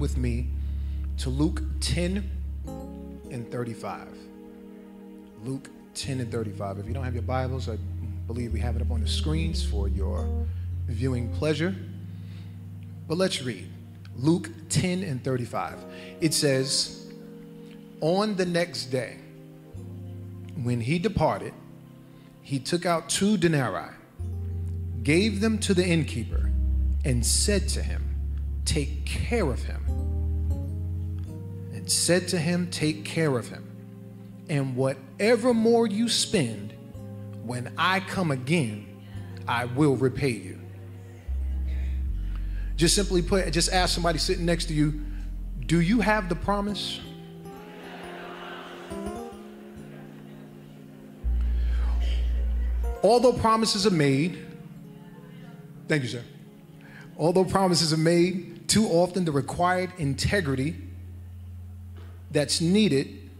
with me to Luke 10 and 35. Luke 10 and 35. If you don't have your Bibles, I believe we have it up on the screens for your viewing pleasure. But let's read Luke 10 and 35. It says, On the next day, when he departed, he took out two denarii, gave them to the innkeeper, and said to him, Take care of him. And said to him, Take care of him. And whatever more you spend, when I come again, I will repay you. Just simply put, just ask somebody sitting next to you, do you have the promise? Although promises are made, thank you, sir. Although promises are made, too often the required integrity that's needed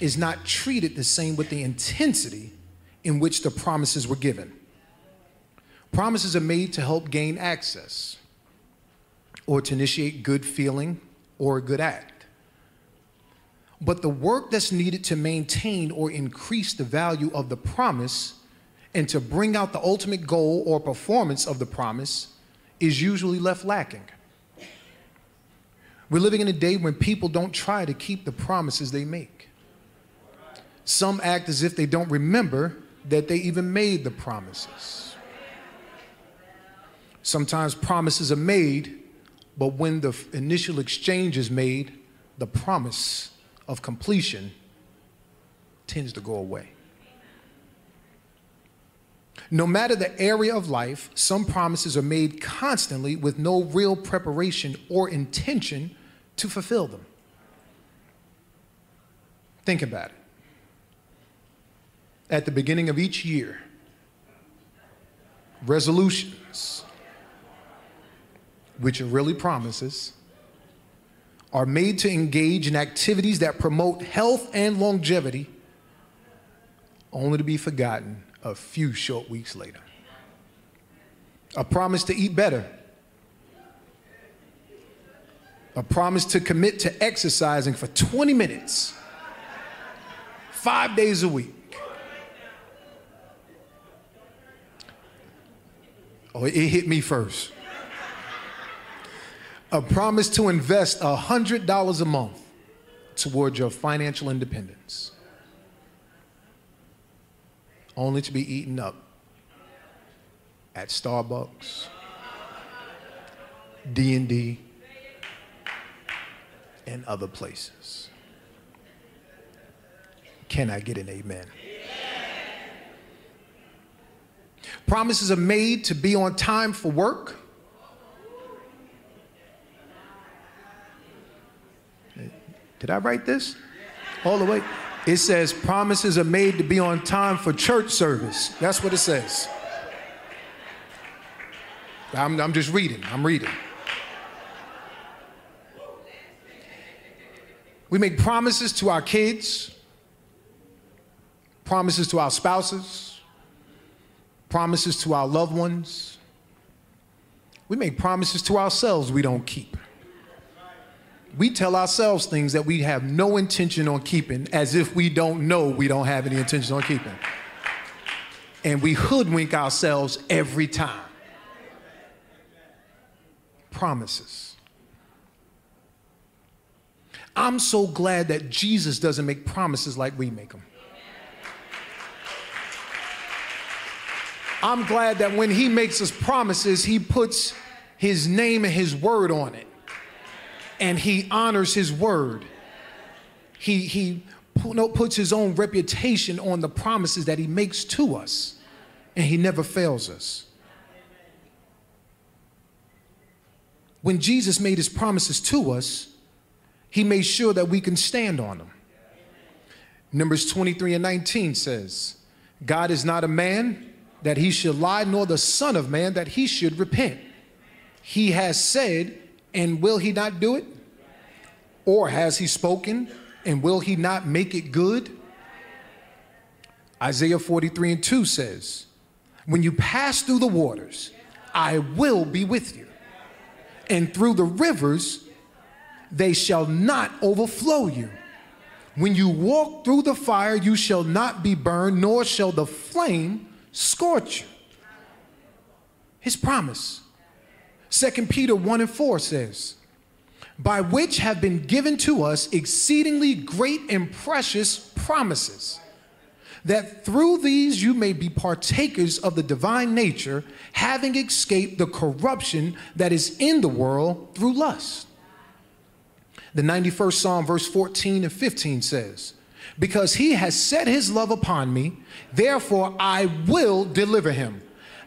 is not treated the same with the intensity in which the promises were given. Promises are made to help gain access or to initiate good feeling or a good act. But the work that's needed to maintain or increase the value of the promise and to bring out the ultimate goal or performance of the promise is usually left lacking. We're living in a day when people don't try to keep the promises they make. Some act as if they don't remember that they even made the promises. Sometimes promises are made, but when the initial exchange is made, the promise of completion tends to go away. No matter the area of life, some promises are made constantly with no real preparation or intention to fulfill them. Think about it. At the beginning of each year, resolutions, which are really promises, are made to engage in activities that promote health and longevity, only to be forgotten a few short weeks later. A promise to eat better. A promise to commit to exercising for 20 minutes, five days a week. Oh, it hit me first. A promise to invest $100 a month toward your financial independence only to be eaten up at Starbucks, D&D, and other places. Can I get an amen? Promises are made to be on time for work. Did I write this? All the way. It says promises are made to be on time for church service. That's what it says. I'm, I'm just reading. I'm reading. We make promises to our kids, promises to our spouses, promises to our loved ones. We make promises to ourselves we don't keep we tell ourselves things that we have no intention on keeping as if we don't know we don't have any intention on keeping. And we hoodwink ourselves every time. Promises. I'm so glad that Jesus doesn't make promises like we make them. I'm glad that when he makes us promises, he puts his name and his word on it and he honors his word. He, he puts his own reputation on the promises that he makes to us, and he never fails us. When Jesus made his promises to us, he made sure that we can stand on them. Numbers 23 and 19 says, God is not a man that he should lie, nor the Son of Man that he should repent. He has said, and will he not do it? Or has he spoken and will he not make it good? Isaiah 43 and 2 says, When you pass through the waters, I will be with you. And through the rivers, they shall not overflow you. When you walk through the fire, you shall not be burned, nor shall the flame scorch you. His promise. 2 Peter 1 and 4 says, By which have been given to us exceedingly great and precious promises, that through these you may be partakers of the divine nature, having escaped the corruption that is in the world through lust. The 91st Psalm, verse 14 and 15 says, Because he has set his love upon me, therefore I will deliver him.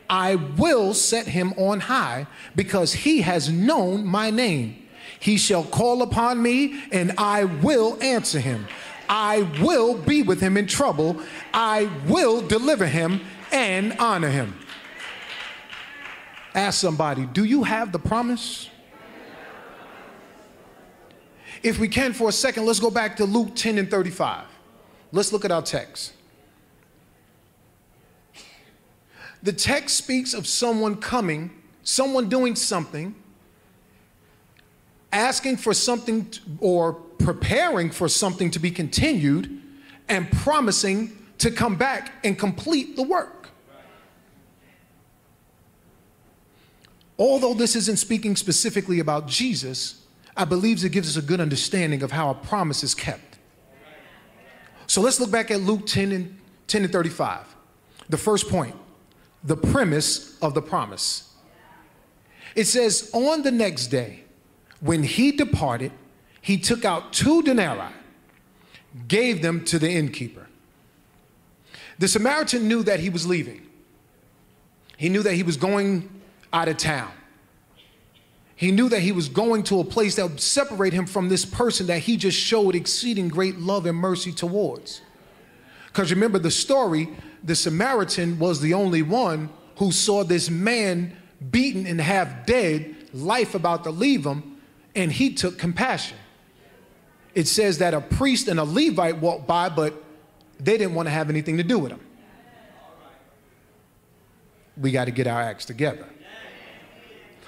I will set him on high, because he has known my name. He shall call upon me, and I will answer him. I will be with him in trouble. I will deliver him and honor him. Ask somebody, do you have the promise? If we can for a second, let's go back to Luke 10 and 35. Let's look at our text. The text speaks of someone coming, someone doing something, asking for something or preparing for something to be continued, and promising to come back and complete the work. Although this isn't speaking specifically about Jesus, I believe it gives us a good understanding of how a promise is kept. So let's look back at Luke 10 and 10 and 35. The first point, the premise of the promise. It says, On the next day, when he departed, he took out two denarii, gave them to the innkeeper. The Samaritan knew that he was leaving. He knew that he was going out of town. He knew that he was going to a place that would separate him from this person that he just showed exceeding great love and mercy towards. Because remember the story, the Samaritan was the only one who saw this man beaten and half dead, life about to leave him, and he took compassion. It says that a priest and a Levite walked by, but they didn't want to have anything to do with him. We got to get our acts together.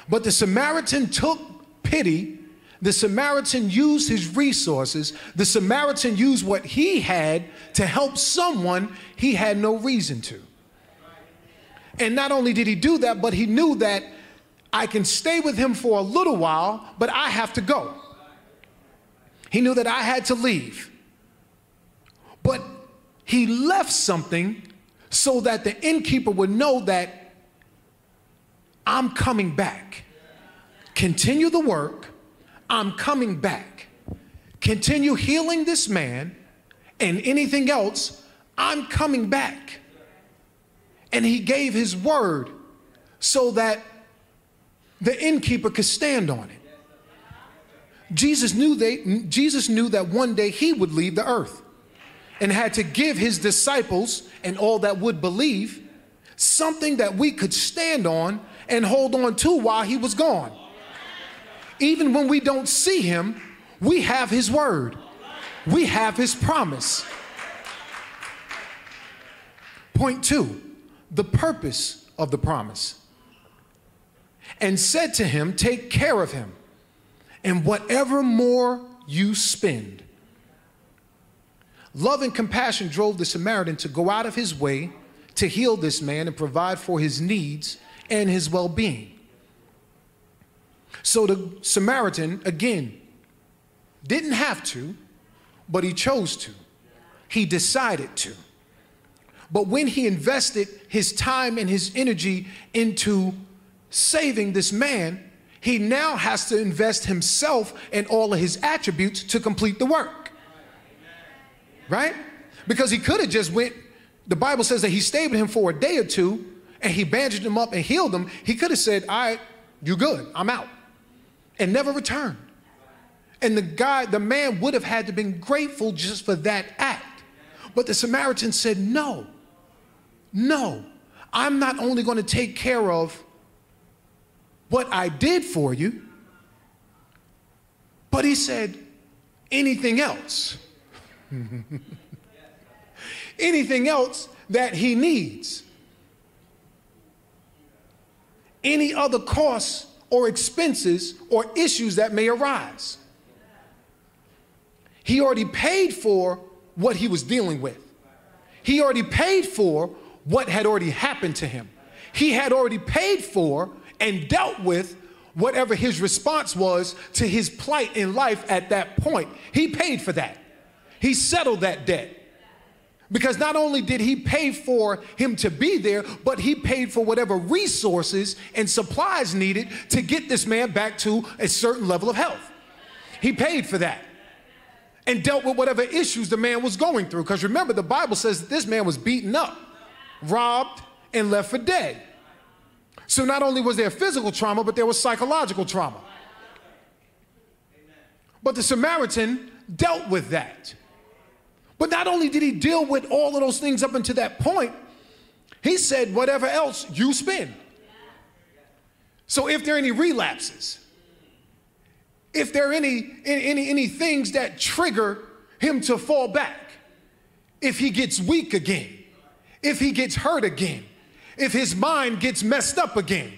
But the Samaritan took pity. The Samaritan used his resources. The Samaritan used what he had to help someone he had no reason to. And not only did he do that, but he knew that I can stay with him for a little while, but I have to go. He knew that I had to leave. But he left something so that the innkeeper would know that I'm coming back. Continue the work. I'm coming back. Continue healing this man and anything else. I'm coming back. And he gave his word so that the innkeeper could stand on it. Jesus knew, they, Jesus knew that one day he would leave the earth and had to give his disciples and all that would believe something that we could stand on and hold on to while he was gone. Even when we don't see him, we have his word, we have his promise. Point two, the purpose of the promise. And said to him, Take care of him, and whatever more you spend. Love and compassion drove the Samaritan to go out of his way to heal this man and provide for his needs and his well being. So the Samaritan, again, didn't have to, but he chose to. He decided to. But when he invested his time and his energy into saving this man, he now has to invest himself and all of his attributes to complete the work. Right? Because he could have just went, the Bible says that he stayed with him for a day or two and he bandaged him up and healed him. He could have said, All right, you good, I'm out, and never returned. And the guy, the man would have had to been grateful just for that act. But the Samaritan said, No, no, I'm not only going to take care of what I did for you, but he said, anything else. anything else that he needs. Any other costs or expenses or issues that may arise. he already paid for what he was dealing with. He already paid for what had already happened to him. He had already paid for and dealt with whatever his response was to his plight in life at that point. He paid for that. He settled that debt. Because not only did he pay for him to be there, but he paid for whatever resources and supplies needed to get this man back to a certain level of health. He paid for that and dealt with whatever issues the man was going through. Because remember, the Bible says this man was beaten up, robbed, and left for dead. So not only was there physical trauma, but there was psychological trauma. But the Samaritan dealt with that. But not only did he deal with all of those things up until that point, he said, whatever else you spend. So if there are any relapses, if there are any, any, any things that trigger him to fall back, if he gets weak again, if he gets hurt again, if his mind gets messed up again,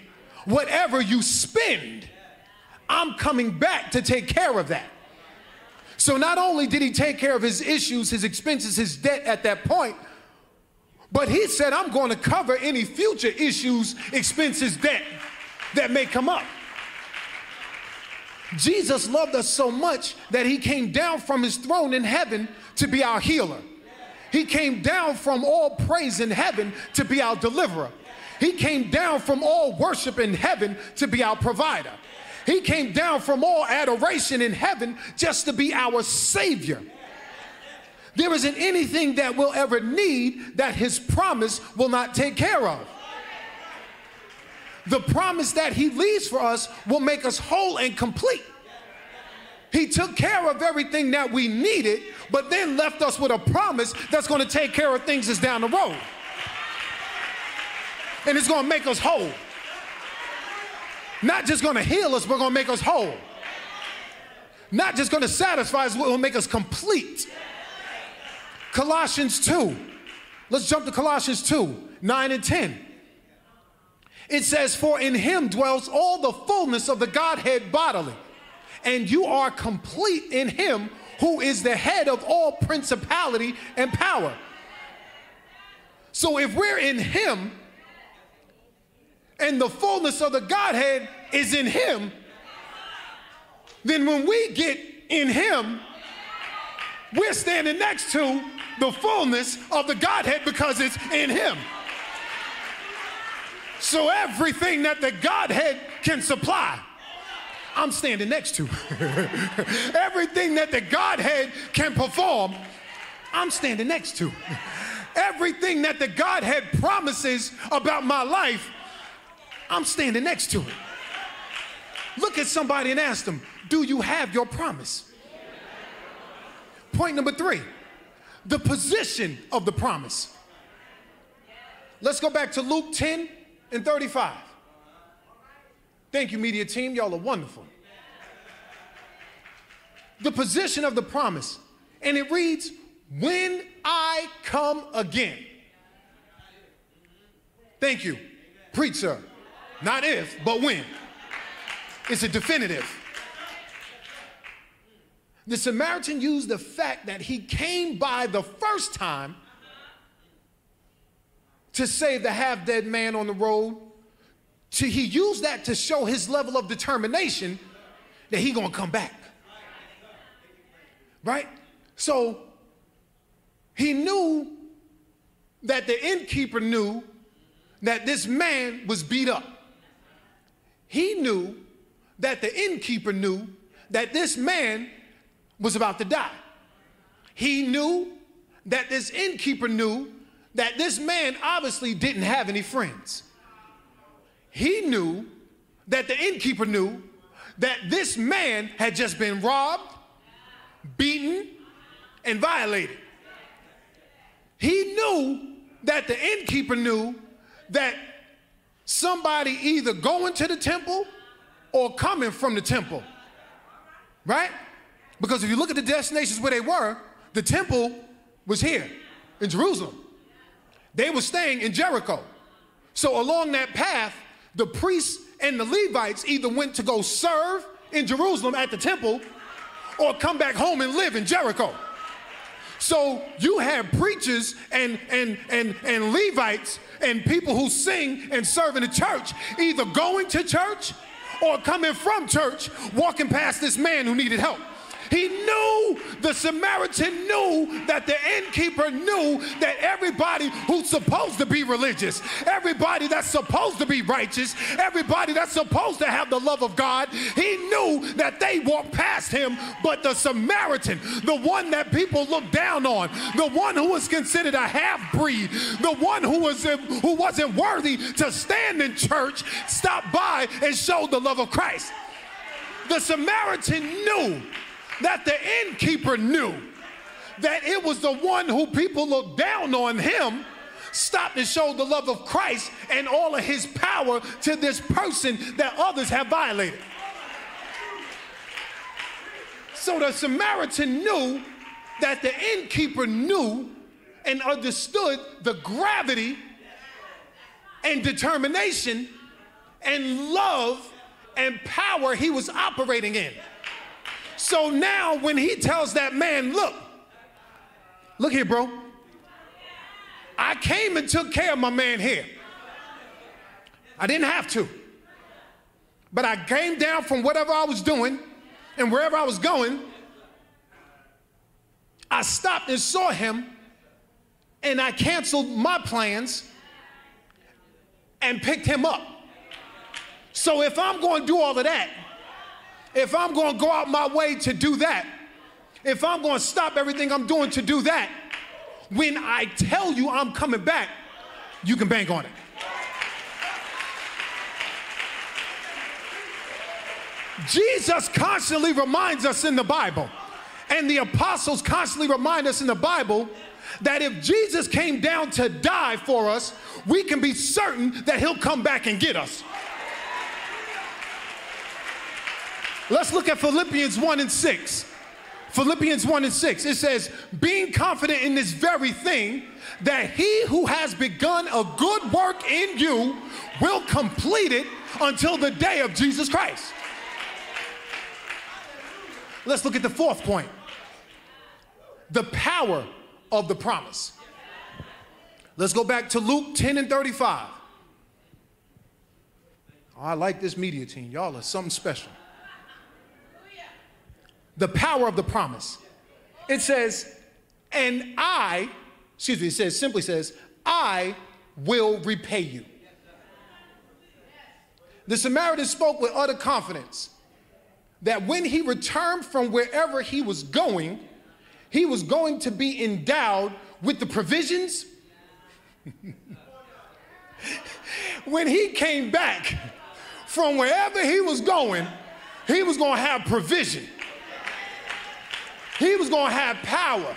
whatever you spend, I'm coming back to take care of that. So not only did he take care of his issues, his expenses, his debt at that point, but he said, I'm going to cover any future issues, expenses, debt that may come up. Jesus loved us so much that he came down from his throne in heaven to be our healer. He came down from all praise in heaven to be our deliverer. He came down from all worship in heaven to be our provider. He came down from all adoration in heaven just to be our Savior. There isn't anything that we'll ever need that His promise will not take care of. The promise that He leaves for us will make us whole and complete. He took care of everything that we needed, but then left us with a promise that's going to take care of things that's down the road. And it's going to make us whole. Not just to heal us, but to make us whole. Not just to satisfy us, but will make us complete. Colossians 2. Let's jump to Colossians 2 9 and 10. It says, For in him dwells all the fullness of the Godhead bodily, and you are complete in him who is the head of all principality and power. So if we're in him, and the fullness of the Godhead is in him, then when we get in him, we're standing next to the fullness of the Godhead because it's in him. So everything that the Godhead can supply, I'm standing next to. everything that the Godhead can perform, I'm standing next to. Everything that the Godhead promises about my life, I'm standing next to it. Look at somebody and ask them, Do you have your promise? Point number three the position of the promise. Let's go back to Luke 10 and 35. Thank you, media team. Y'all are wonderful. The position of the promise. And it reads, When I come again. Thank you. Preach, sir. Not if, but when. It's a definitive. The Samaritan used the fact that he came by the first time to save the half dead man on the road. To, he used that to show his level of determination that he gonna come back. Right? So he knew that the innkeeper knew that this man was beat up he knew that the innkeeper knew that this man was about to die. He knew that this innkeeper knew that this man obviously didn't have any friends. He knew that the innkeeper knew that this man had just been robbed, beaten, and violated. He knew that the innkeeper knew that somebody either going to the temple or coming from the temple. Right? Because if you look at the destinations where they were, the temple was here in Jerusalem. They were staying in Jericho. So along that path, the priests and the Levites either went to go serve in Jerusalem at the temple or come back home and live in Jericho. So you have preachers and, and, and, and Levites and people who sing and serve in the church either going to church or coming from church walking past this man who needed help. He knew, the Samaritan knew that the innkeeper knew that everybody who's supposed to be religious, everybody that's supposed to be righteous, everybody that's supposed to have the love of God, he knew that they walked past him. But the Samaritan, the one that people look down on, the one who was considered a half breed, the one who, was, who wasn't worthy to stand in church, stopped by and showed the love of Christ. The Samaritan knew that the innkeeper knew that it was the one who people looked down on him stopped and showed the love of Christ and all of his power to this person that others have violated. So the Samaritan knew that the innkeeper knew and understood the gravity and determination and love and power he was operating in. So now when he tells that man, look, look here, bro. I came and took care of my man here. I didn't have to. But I came down from whatever I was doing and wherever I was going. I stopped and saw him and I canceled my plans and picked him up. So if I'm going to do all of that, if I'm going to go out my way to do that, if I'm going to stop everything I'm doing to do that, when I tell you I'm coming back, you can bank on it. Jesus constantly reminds us in the Bible, and the apostles constantly remind us in the Bible that if Jesus came down to die for us, we can be certain that he'll come back and get us. Let's look at Philippians 1 and 6. Philippians 1 and 6. It says, being confident in this very thing, that he who has begun a good work in you will complete it until the day of Jesus Christ. Let's look at the fourth point the power of the promise. Let's go back to Luke 10 and 35. Oh, I like this media team. Y'all are something special the power of the promise. It says, and I, excuse me, it says, simply says, I will repay you. The Samaritan spoke with utter confidence that when he returned from wherever he was going, he was going to be endowed with the provisions. when he came back from wherever he was going, he was going to have provision. He was going to have power.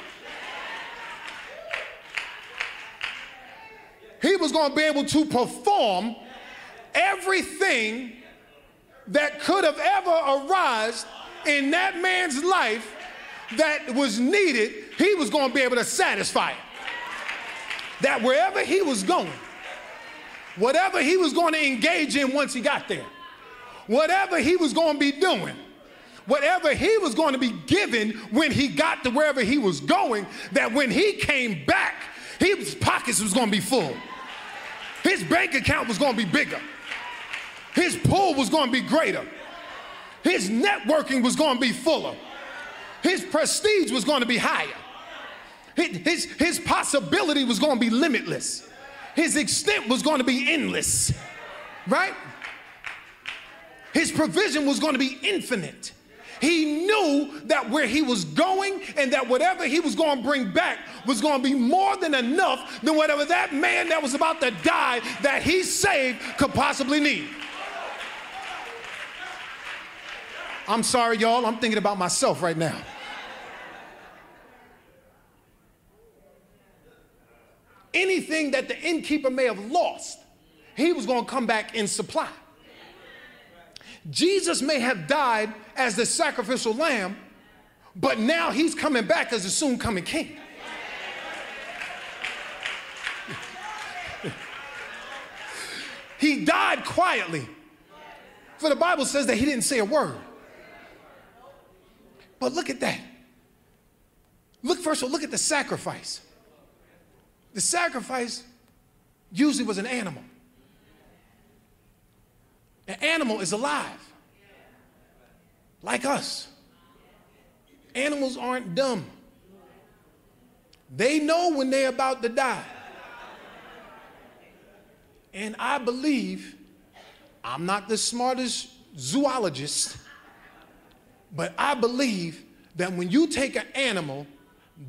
He was going to be able to perform everything that could have ever arisen in that man's life that was needed, he was going to be able to satisfy it. That wherever he was going, whatever he was going to engage in once he got there, whatever he was going to be doing, whatever he was going to be given when he got to wherever he was going, that when he came back, his pockets was going to be full. His bank account was going to be bigger. His pool was going to be greater. His networking was going to be fuller. His prestige was going to be higher. His, his, possibility was going to be limitless. His extent was going to be endless, right? His provision was going to be infinite. He knew that where he was going and that whatever he was going to bring back was going to be more than enough than whatever that man that was about to die that he saved could possibly need. I'm sorry, y'all, I'm thinking about myself right now. Anything that the innkeeper may have lost, he was going to come back in supply. Jesus may have died as the sacrificial lamb, but now he's coming back as the soon coming king. he died quietly. For the Bible says that he didn't say a word. But look at that. Look, first of all, look at the sacrifice. The sacrifice usually was an animal. An animal is alive, like us. Animals aren't dumb. They know when they're about to die. And I believe, I'm not the smartest zoologist, but I believe that when you take an animal,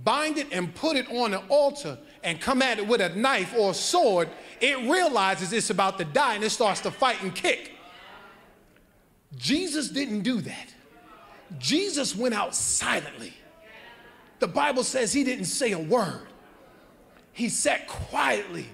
bind it and put it on an altar and come at it with a knife or a sword, it realizes it's about to die and it starts to fight and kick. Jesus didn't do that. Jesus went out silently. The Bible says he didn't say a word. He sat quietly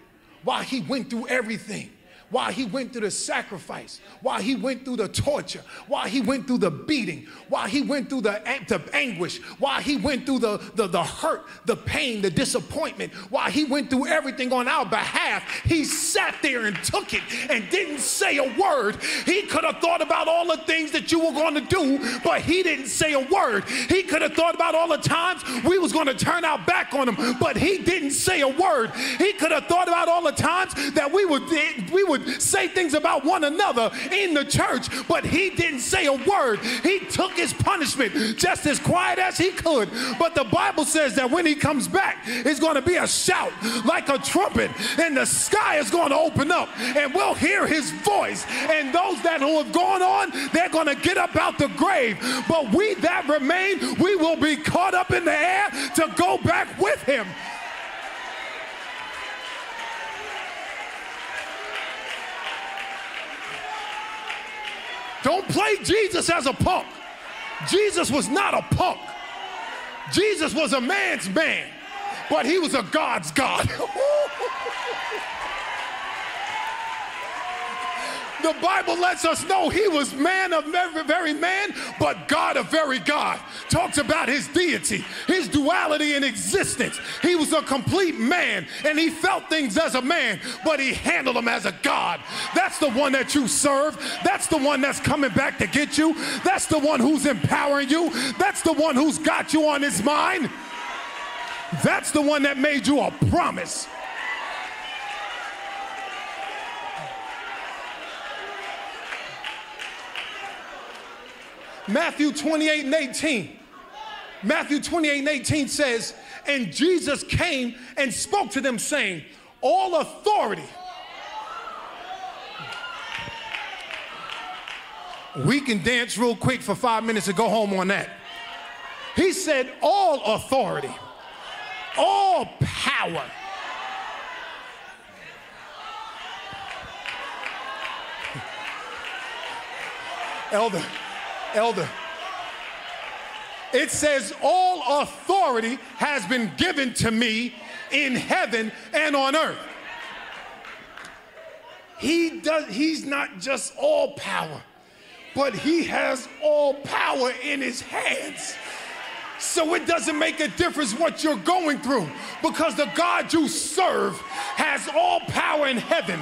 while he went through everything while he went through the sacrifice, while he went through the torture, while he went through the beating, while he went through the, the anguish, while he went through the, the, the hurt, the pain, the disappointment, while he went through everything on our behalf, he sat there and took it and didn't say a word. He could have thought about all the things that you were going to do, but he didn't say a word. He could have thought about all the times we was going to turn our back on him, but he didn't say a word. He could have thought about all the times that we would we would would say things about one another in the church, but he didn't say a word. He took his punishment just as quiet as he could. But the Bible says that when he comes back, it's going to be a shout like a trumpet, and the sky is going to open up, and we'll hear his voice. And those that who have gone on, they're going to get up out the grave. But we that remain, we will be caught up in the air to go back with him. Don't play Jesus as a punk. Jesus was not a punk. Jesus was a man's man, but he was a God's God. The Bible lets us know he was man of every very man, but God of very God. Talks about his deity, his duality in existence. He was a complete man and he felt things as a man, but he handled them as a God. That's the one that you serve. That's the one that's coming back to get you. That's the one who's empowering you. That's the one who's got you on his mind. That's the one that made you a promise. Matthew 28 and 18. Matthew 28 and 18 says, And Jesus came and spoke to them, saying, All authority. We can dance real quick for five minutes and go home on that. He said, All authority, all power. Elder, elder. It says, All authority has been given to me in heaven and on earth. He does, he's not just all power, but he has all power in his hands. So it doesn't make a difference what you're going through because the God you serve has all power in heaven.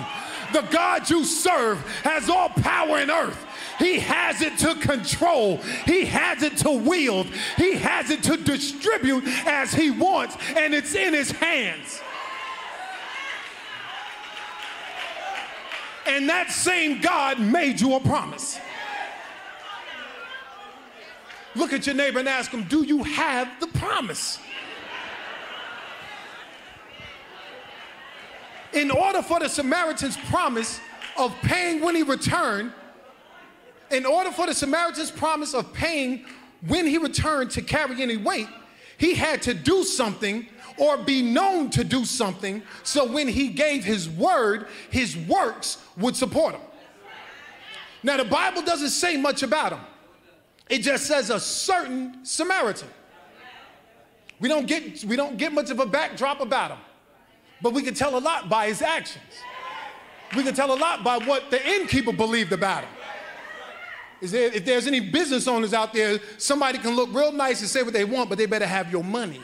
The God you serve has all power in earth. He has it to control, He has it to wield, He has it to distribute as He wants, and it's in His hands. And that same God made you a promise. Look at your neighbor and ask him, Do you have the promise? In order for the Samaritan's promise of paying when he returned, in order for the Samaritan's promise of paying when he returned to carry any weight, he had to do something or be known to do something so when he gave his word, his works would support him. Now, the Bible doesn't say much about him, it just says a certain Samaritan. We don't get, we don't get much of a backdrop about him, but we can tell a lot by his actions. We can tell a lot by what the innkeeper believed about him. Is there, if there's any business owners out there, somebody can look real nice and say what they want, but they better have your money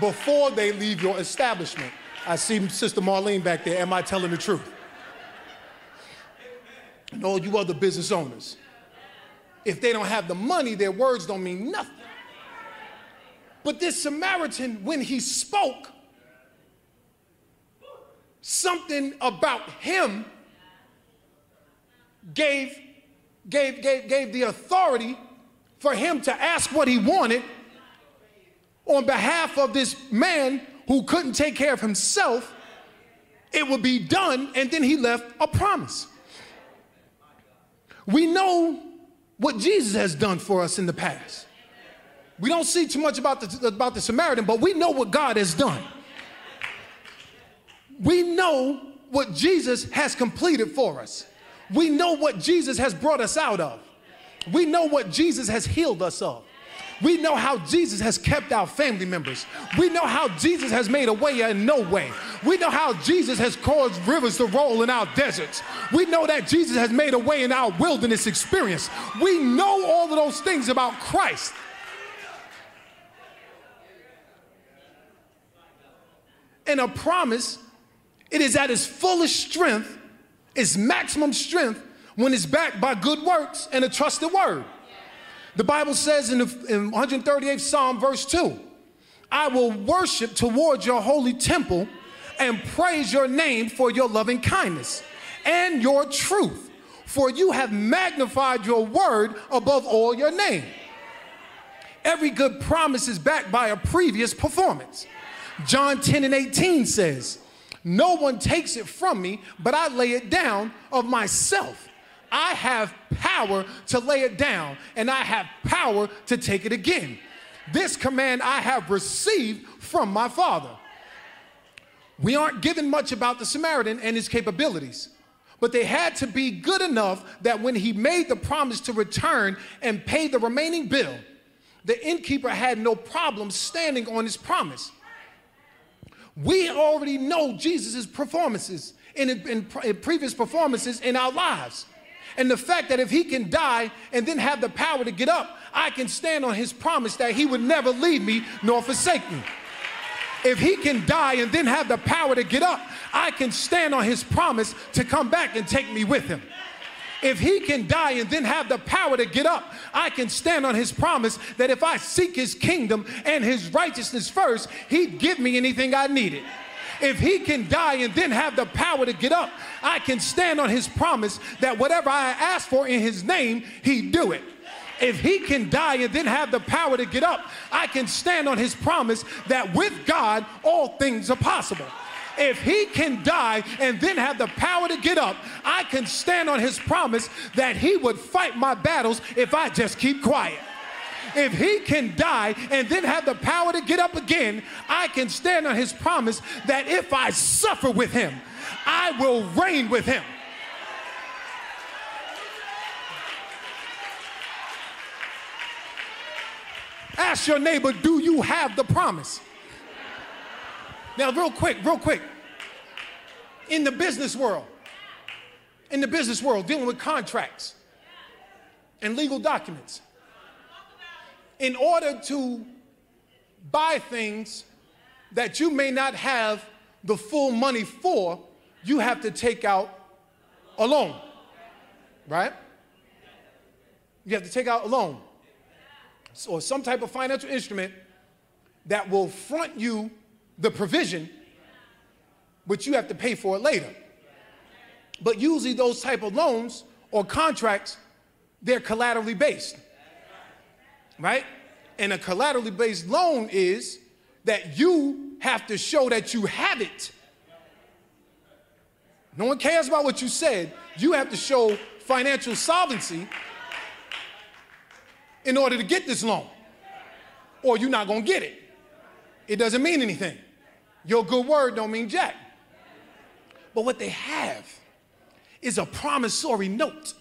before they leave your establishment. I see Sister Marlene back there. Am I telling the truth? And all you other business owners, if they don't have the money, their words don't mean nothing. But this Samaritan, when he spoke, something about him gave, gave, gave, gave the authority for him to ask what he wanted on behalf of this man who couldn't take care of himself. It would be done, and then he left a promise. We know what Jesus has done for us in the past. We don't see too much about the, about the Samaritan, but we know what God has done. We know what Jesus has completed for us. We know what Jesus has brought us out of. We know what Jesus has healed us of. We know how Jesus has kept our family members. We know how Jesus has made a way in no way. We know how Jesus has caused rivers to roll in our deserts. We know that Jesus has made a way in our wilderness experience. We know all of those things about Christ. And a promise, it is at its fullest strength, its maximum strength, when it's backed by good works and a trusted word. The Bible says in, the, in 138th Psalm, verse 2, I will worship towards your holy temple and praise your name for your loving kindness and your truth, for you have magnified your word above all your name. Every good promise is backed by a previous performance. John 10 and 18 says, No one takes it from me, but I lay it down of myself. I have power to lay it down, and I have power to take it again. This command I have received from my Father. We aren't given much about the Samaritan and his capabilities, but they had to be good enough that when he made the promise to return and pay the remaining bill, the innkeeper had no problem standing on his promise. We already know Jesus' performances in, in, in previous performances in our lives. And the fact that if he can die and then have the power to get up, I can stand on his promise that he would never leave me nor forsake me. If he can die and then have the power to get up, I can stand on his promise to come back and take me with him. If he can die and then have the power to get up, I can stand on his promise that if I seek his kingdom and his righteousness first, he'd give me anything I needed. If he can die and then have the power to get up, I can stand on his promise that whatever I ask for in his name, he'd do it. If he can die and then have the power to get up, I can stand on his promise that with God, all things are possible. If he can die and then have the power to get up, I can stand on his promise that he would fight my battles if I just keep quiet if he can die and then have the power to get up again, I can stand on his promise that if I suffer with him, I will reign with him. Ask your neighbor, do you have the promise? Now, real quick, real quick. In the business world, in the business world, dealing with contracts and legal documents, in order to buy things that you may not have the full money for, you have to take out a loan, right? You have to take out a loan or some type of financial instrument that will front you the provision, but you have to pay for it later. But usually those type of loans or contracts, they're collaterally based right? And a collaterally based loan is that you have to show that you have it. No one cares about what you said. You have to show financial solvency in order to get this loan, or you're not going to get it. It doesn't mean anything. Your good word don't mean jack. But what they have is a promissory note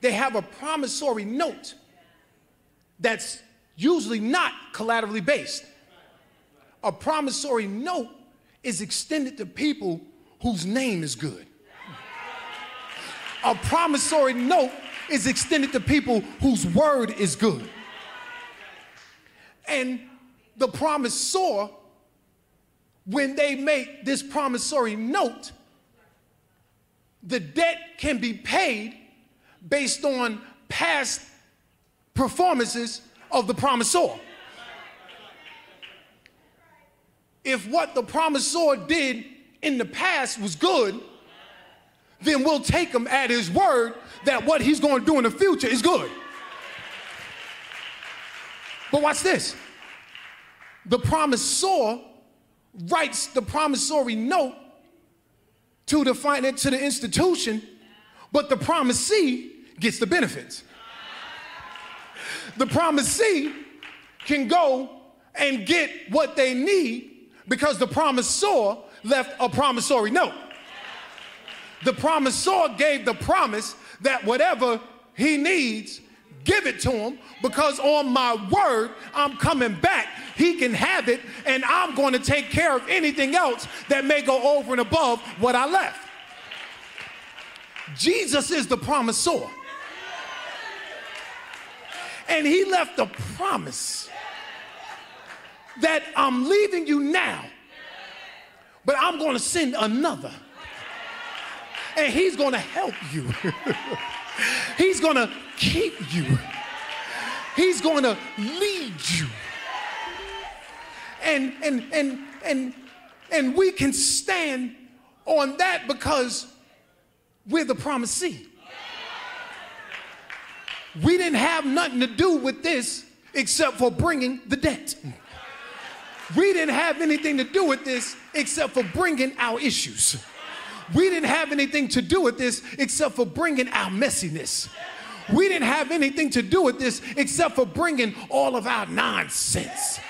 they have a promissory note that's usually not collaterally based. A promissory note is extended to people whose name is good. A promissory note is extended to people whose word is good. And the promisor, when they make this promissory note, the debt can be paid based on past performances of the promisor. If what the promisor did in the past was good, then we'll take him at his word that what he's going to do in the future is good. But watch this. The promisor writes the promissory note to the finance to the institution, but the promisee gets the benefits. The promisee can go and get what they need because the promisor left a promissory note. The promisor gave the promise that whatever he needs, give it to him because on my word, I'm coming back. He can have it, and I'm going to take care of anything else that may go over and above what I left. Jesus is the promisor. And he left a promise that I'm leaving you now, but I'm going to send another. And he's going to help you. he's going to keep you. He's going to lead you. And and and and and we can stand on that because we're the promisee. We didn't have nothing to do with this except for bringing the debt. We didn't have anything to do with this except for bringing our issues. We didn't have anything to do with this except for bringing our messiness. We didn't have anything to do with this except for bringing all of our nonsense.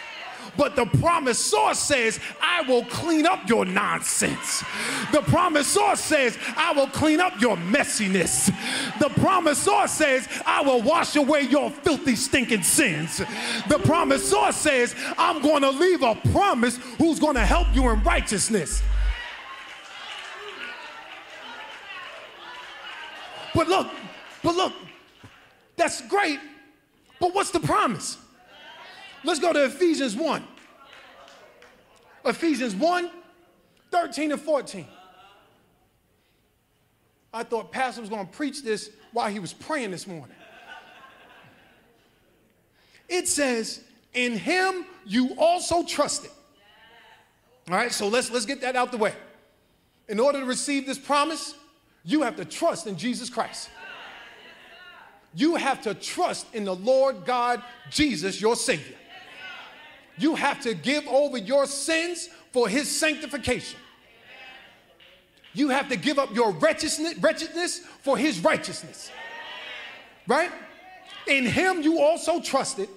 But the promisor says, I will clean up your nonsense. The promisor says, I will clean up your messiness. The promisor says, I will wash away your filthy, stinking sins. The promisor says, I'm going to leave a promise who's going to help you in righteousness. But look, but look, that's great. But what's the promise? Let's go to Ephesians 1. Ephesians 1 13 and 14. I thought Pastor was going to preach this while he was praying this morning. It says, In him you also trusted. All right, so let's, let's get that out the way. In order to receive this promise, you have to trust in Jesus Christ. You have to trust in the Lord God Jesus, your Savior. You have to give over your sins for his sanctification. You have to give up your wretchedness, for his righteousness. Right? In him you also trusted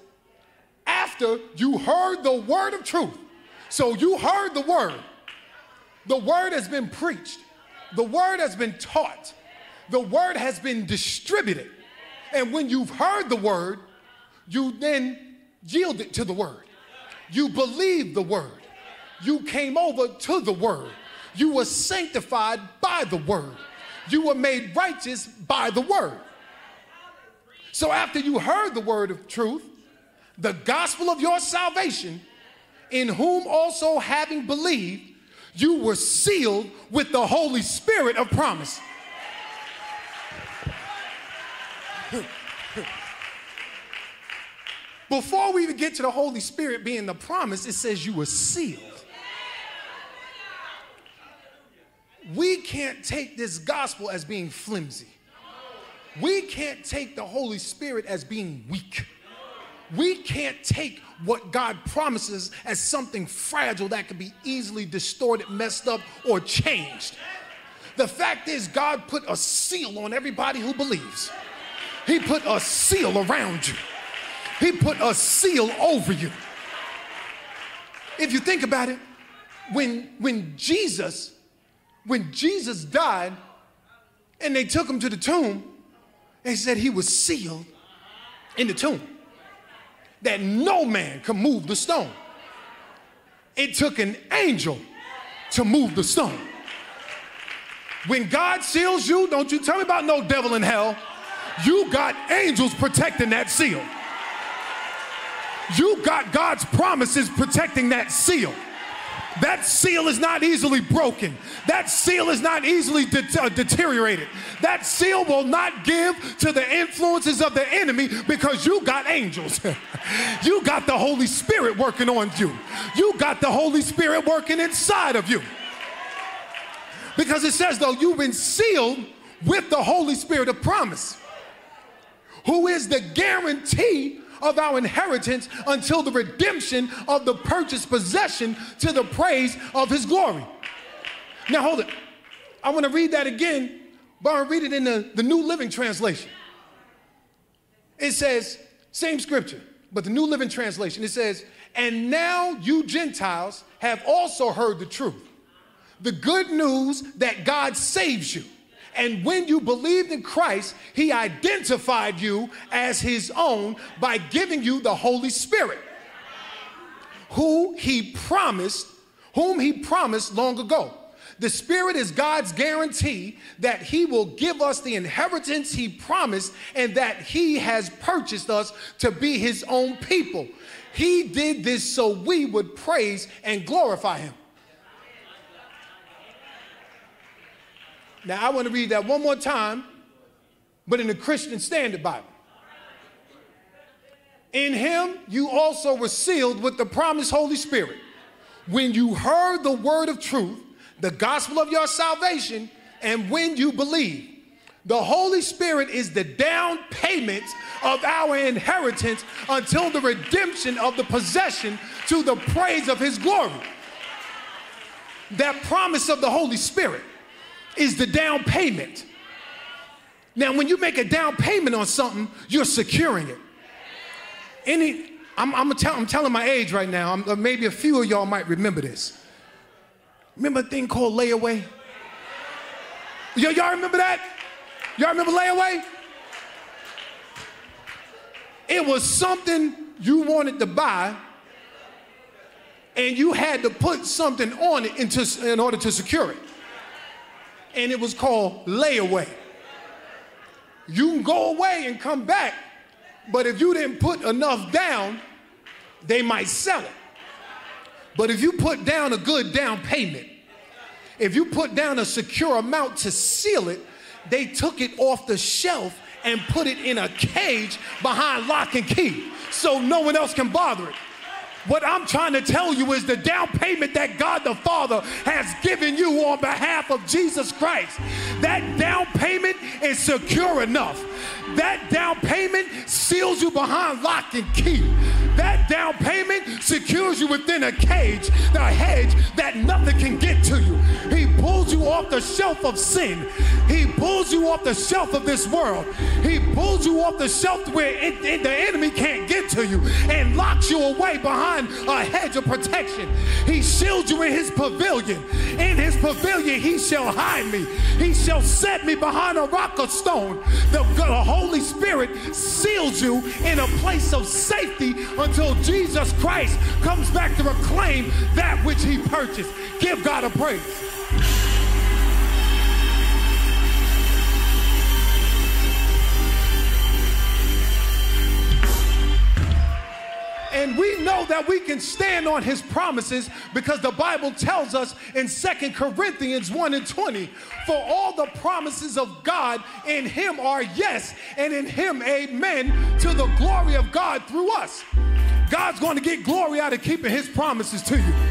after you heard the word of truth. So you heard the word. The word has been preached. The word has been taught. The word has been distributed. And when you've heard the word, you then yield it to the word. You believe the word. You came over to the word. You were sanctified by the word. You were made righteous by the word. So after you heard the word of truth, the gospel of your salvation, in whom also having believed, you were sealed with the Holy Spirit of promise. Before we even get to the Holy Spirit being the promise, it says you were sealed. We can't take this gospel as being flimsy. We can't take the Holy Spirit as being weak. We can't take what God promises as something fragile that can be easily distorted, messed up, or changed. The fact is, God put a seal on everybody who believes. He put a seal around you. He put a seal over you. If you think about it, when, when Jesus, when Jesus died and they took him to the tomb, they said he was sealed in the tomb. That no man could move the stone. It took an angel to move the stone. When God seals you, don't you tell me about no devil in hell. You got angels protecting that seal. You got God's promises protecting that seal. That seal is not easily broken. That seal is not easily de- uh, deteriorated. That seal will not give to the influences of the enemy because you got angels. you got the Holy Spirit working on you. You got the Holy Spirit working inside of you. Because it says, though, you've been sealed with the Holy Spirit of promise, who is the guarantee of our inheritance until the redemption of the purchased possession to the praise of his glory. Now, hold it. I want to read that again, but I read it in the, the New Living Translation. It says, same scripture, but the New Living Translation, it says, And now you Gentiles have also heard the truth, the good news that God saves you. And when you believed in Christ, He identified you as His own by giving you the Holy Spirit, who He promised, whom He promised long ago. The Spirit is God's guarantee that He will give us the inheritance He promised and that He has purchased us to be His own people. He did this so we would praise and glorify Him. Now, I want to read that one more time, but in the Christian Standard Bible. In him, you also were sealed with the promised Holy Spirit. When you heard the word of truth, the gospel of your salvation, and when you believe, the Holy Spirit is the down payment of our inheritance until the redemption of the possession to the praise of his glory. That promise of the Holy Spirit is the down payment. Now, when you make a down payment on something, you're securing it. Any, I'm, I'm, tell, I'm telling my age right now. I'm, uh, maybe a few of y'all might remember this. Remember a thing called layaway? Y- y'all remember that? Y'all remember layaway? It was something you wanted to buy, and you had to put something on it into, in order to secure it and it was called layaway. You can go away and come back, but if you didn't put enough down, they might sell it. But if you put down a good down payment, if you put down a secure amount to seal it, they took it off the shelf and put it in a cage behind lock and key so no one else can bother it. What I'm trying to tell you is the down payment that God the Father has given you on behalf of Jesus Christ. That down payment is secure enough. That down payment seals you behind lock and key. That down payment secures you within a cage, the hedge that nothing can get to you. He pulls you off the shelf of sin. He pulls you off the shelf of this world. He pulls you off the shelf where it, it, the enemy can't get to you and locks you away behind a hedge of protection. He shields you in his pavilion. In his pavilion, he shall hide me. He shall set me behind a rock of stone. The, the Holy Spirit seals you in a place of safety until Jesus Christ comes back to reclaim that which he purchased. Give God a praise. And we know that we can stand on his promises because the Bible tells us in Second Corinthians 1 and 20, for all the promises of God in him are yes, and in him amen, to the glory of God through us. God's going to get glory out of keeping his promises to you.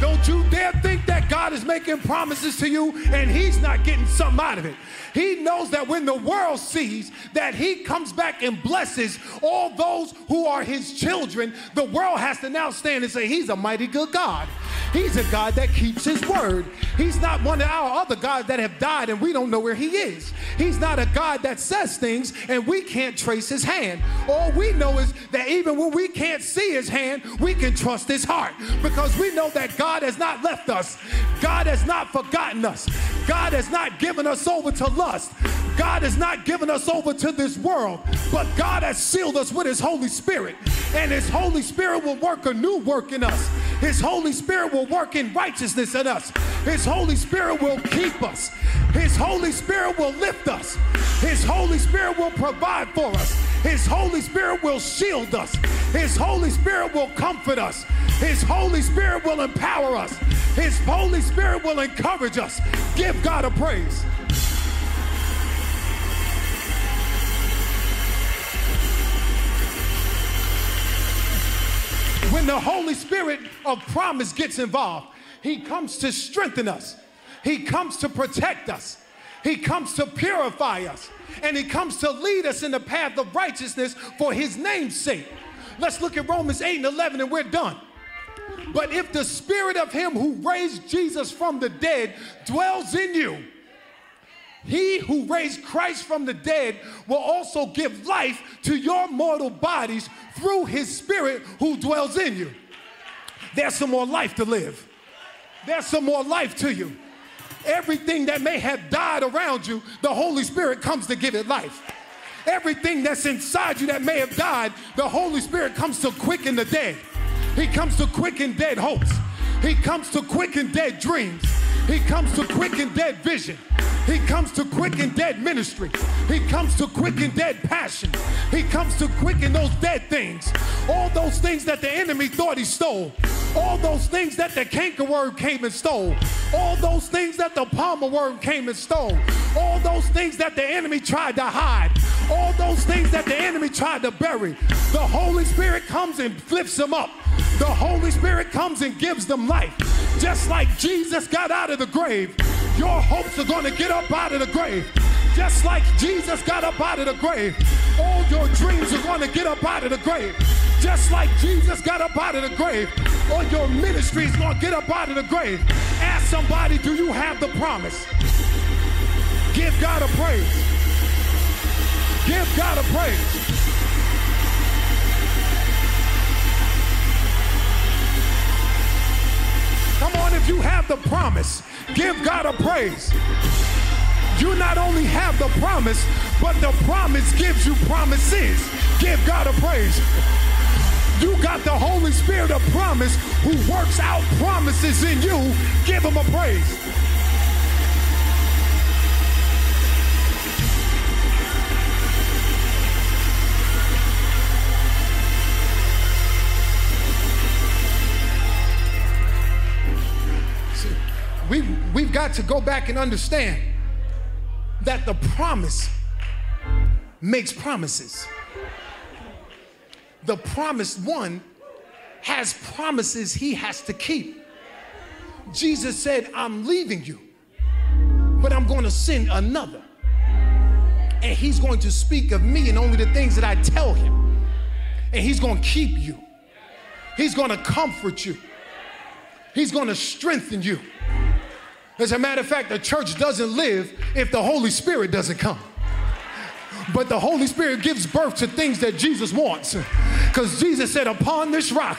Don't you dare think that God is making promises to you and he's not getting something out of it. He knows that when the world sees that he comes back and blesses all those who are his children, the world has to now stand and say, He's a mighty good God. He's a God that keeps his word. He's not one of our other gods that have died and we don't know where he is. He's not a God that says things and we can't trace his hand. All we know is that even when we can't see his hand, we can trust his heart because we know that God has not left us. God has not forgotten us. God has not given us over to lust. God has not given us over to this world, but God has sealed us with his Holy Spirit. And his Holy Spirit will work a new work in us. His Holy Spirit will work in righteousness in us. His Holy Spirit will keep us. His Holy Spirit will lift us. His Holy Spirit will provide for us. His Holy Spirit will shield us. His Holy Spirit will comfort us. His Holy Spirit will empower us. His Holy Spirit will encourage us. Give God a praise. When the Holy Spirit of promise gets involved, He comes to strengthen us, He comes to protect us, He comes to purify us, and He comes to lead us in the path of righteousness for His name's sake. Let's look at Romans 8 and 11, and we're done. But if the spirit of him who raised Jesus from the dead dwells in you, he who raised Christ from the dead will also give life to your mortal bodies through his spirit who dwells in you. There's some more life to live. There's some more life to you. Everything that may have died around you, the Holy Spirit comes to give it life. Everything that's inside you that may have died, the Holy Spirit comes to quicken the dead. He comes to quicken dead hopes. He comes to quicken dead dreams. He comes to quicken dead vision. He comes to quicken dead ministry. He comes to quicken dead passion. He comes to quicken those dead things. All those things that the enemy thought he stole. All those things that the cankerworm came and stole. All those things that the palmer worm came and stole. All those things that the enemy tried to hide. All those things that the enemy tried to bury. The Holy Spirit comes and flips them up. The Holy Spirit comes and gives them life. Just like Jesus got out of the grave, your hopes are going to get up out of the grave. Just like Jesus got up out of the grave, all your dreams are going to get up out of the grave. Just like Jesus got up out of the grave, all your ministry is going to get up out of the grave. Ask somebody, do you have the promise? Give God a praise. Give God a praise. Come on, if you have the promise, give God a praise. You not only have the promise, but the promise gives you promises. Give God a praise. You got the Holy Spirit of promise who works out promises in you. Give him a praise. Got to go back and understand that the promise makes promises. The promised one has promises he has to keep. Jesus said, I'm leaving you, but I'm going to send another. And he's going to speak of me and only the things that I tell him. And he's going to keep you, he's going to comfort you, he's going to strengthen you. As a matter of fact, the church doesn't live if the Holy Spirit doesn't come. But the Holy Spirit gives birth to things that Jesus wants. Because Jesus said, Upon this rock,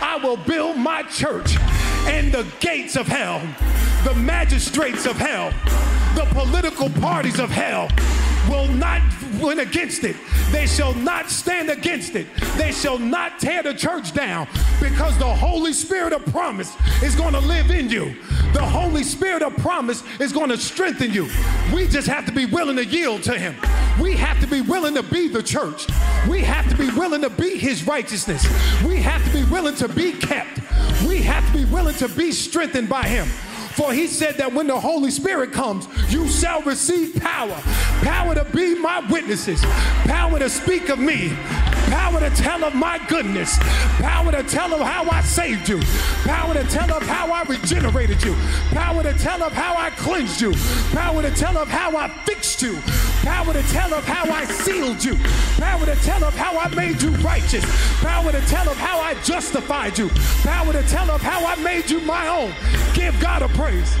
I will build my church, and the gates of hell, the magistrates of hell, the political parties of hell will not win against it. They shall not stand against it. They shall not tear the church down because the Holy Spirit of promise is going to live in you. The Holy Spirit of promise is going to strengthen you. We just have to be willing to yield to Him. We have to be willing to be the church. We have to be willing to be His righteousness. We have to be willing to be kept. We have to be willing to be strengthened by Him. For he said that when the Holy Spirit comes, you shall receive power. Power to be my witnesses, power to speak of me, power to tell of my goodness, power to tell of how I saved you, power to tell of how I regenerated you, power to tell of how I cleansed you, power to tell of how I fixed you, power to tell of how I sealed you, power to tell of how I made you righteous, power to tell of how I justified you, power to tell of how I made you my own. Give God a praise.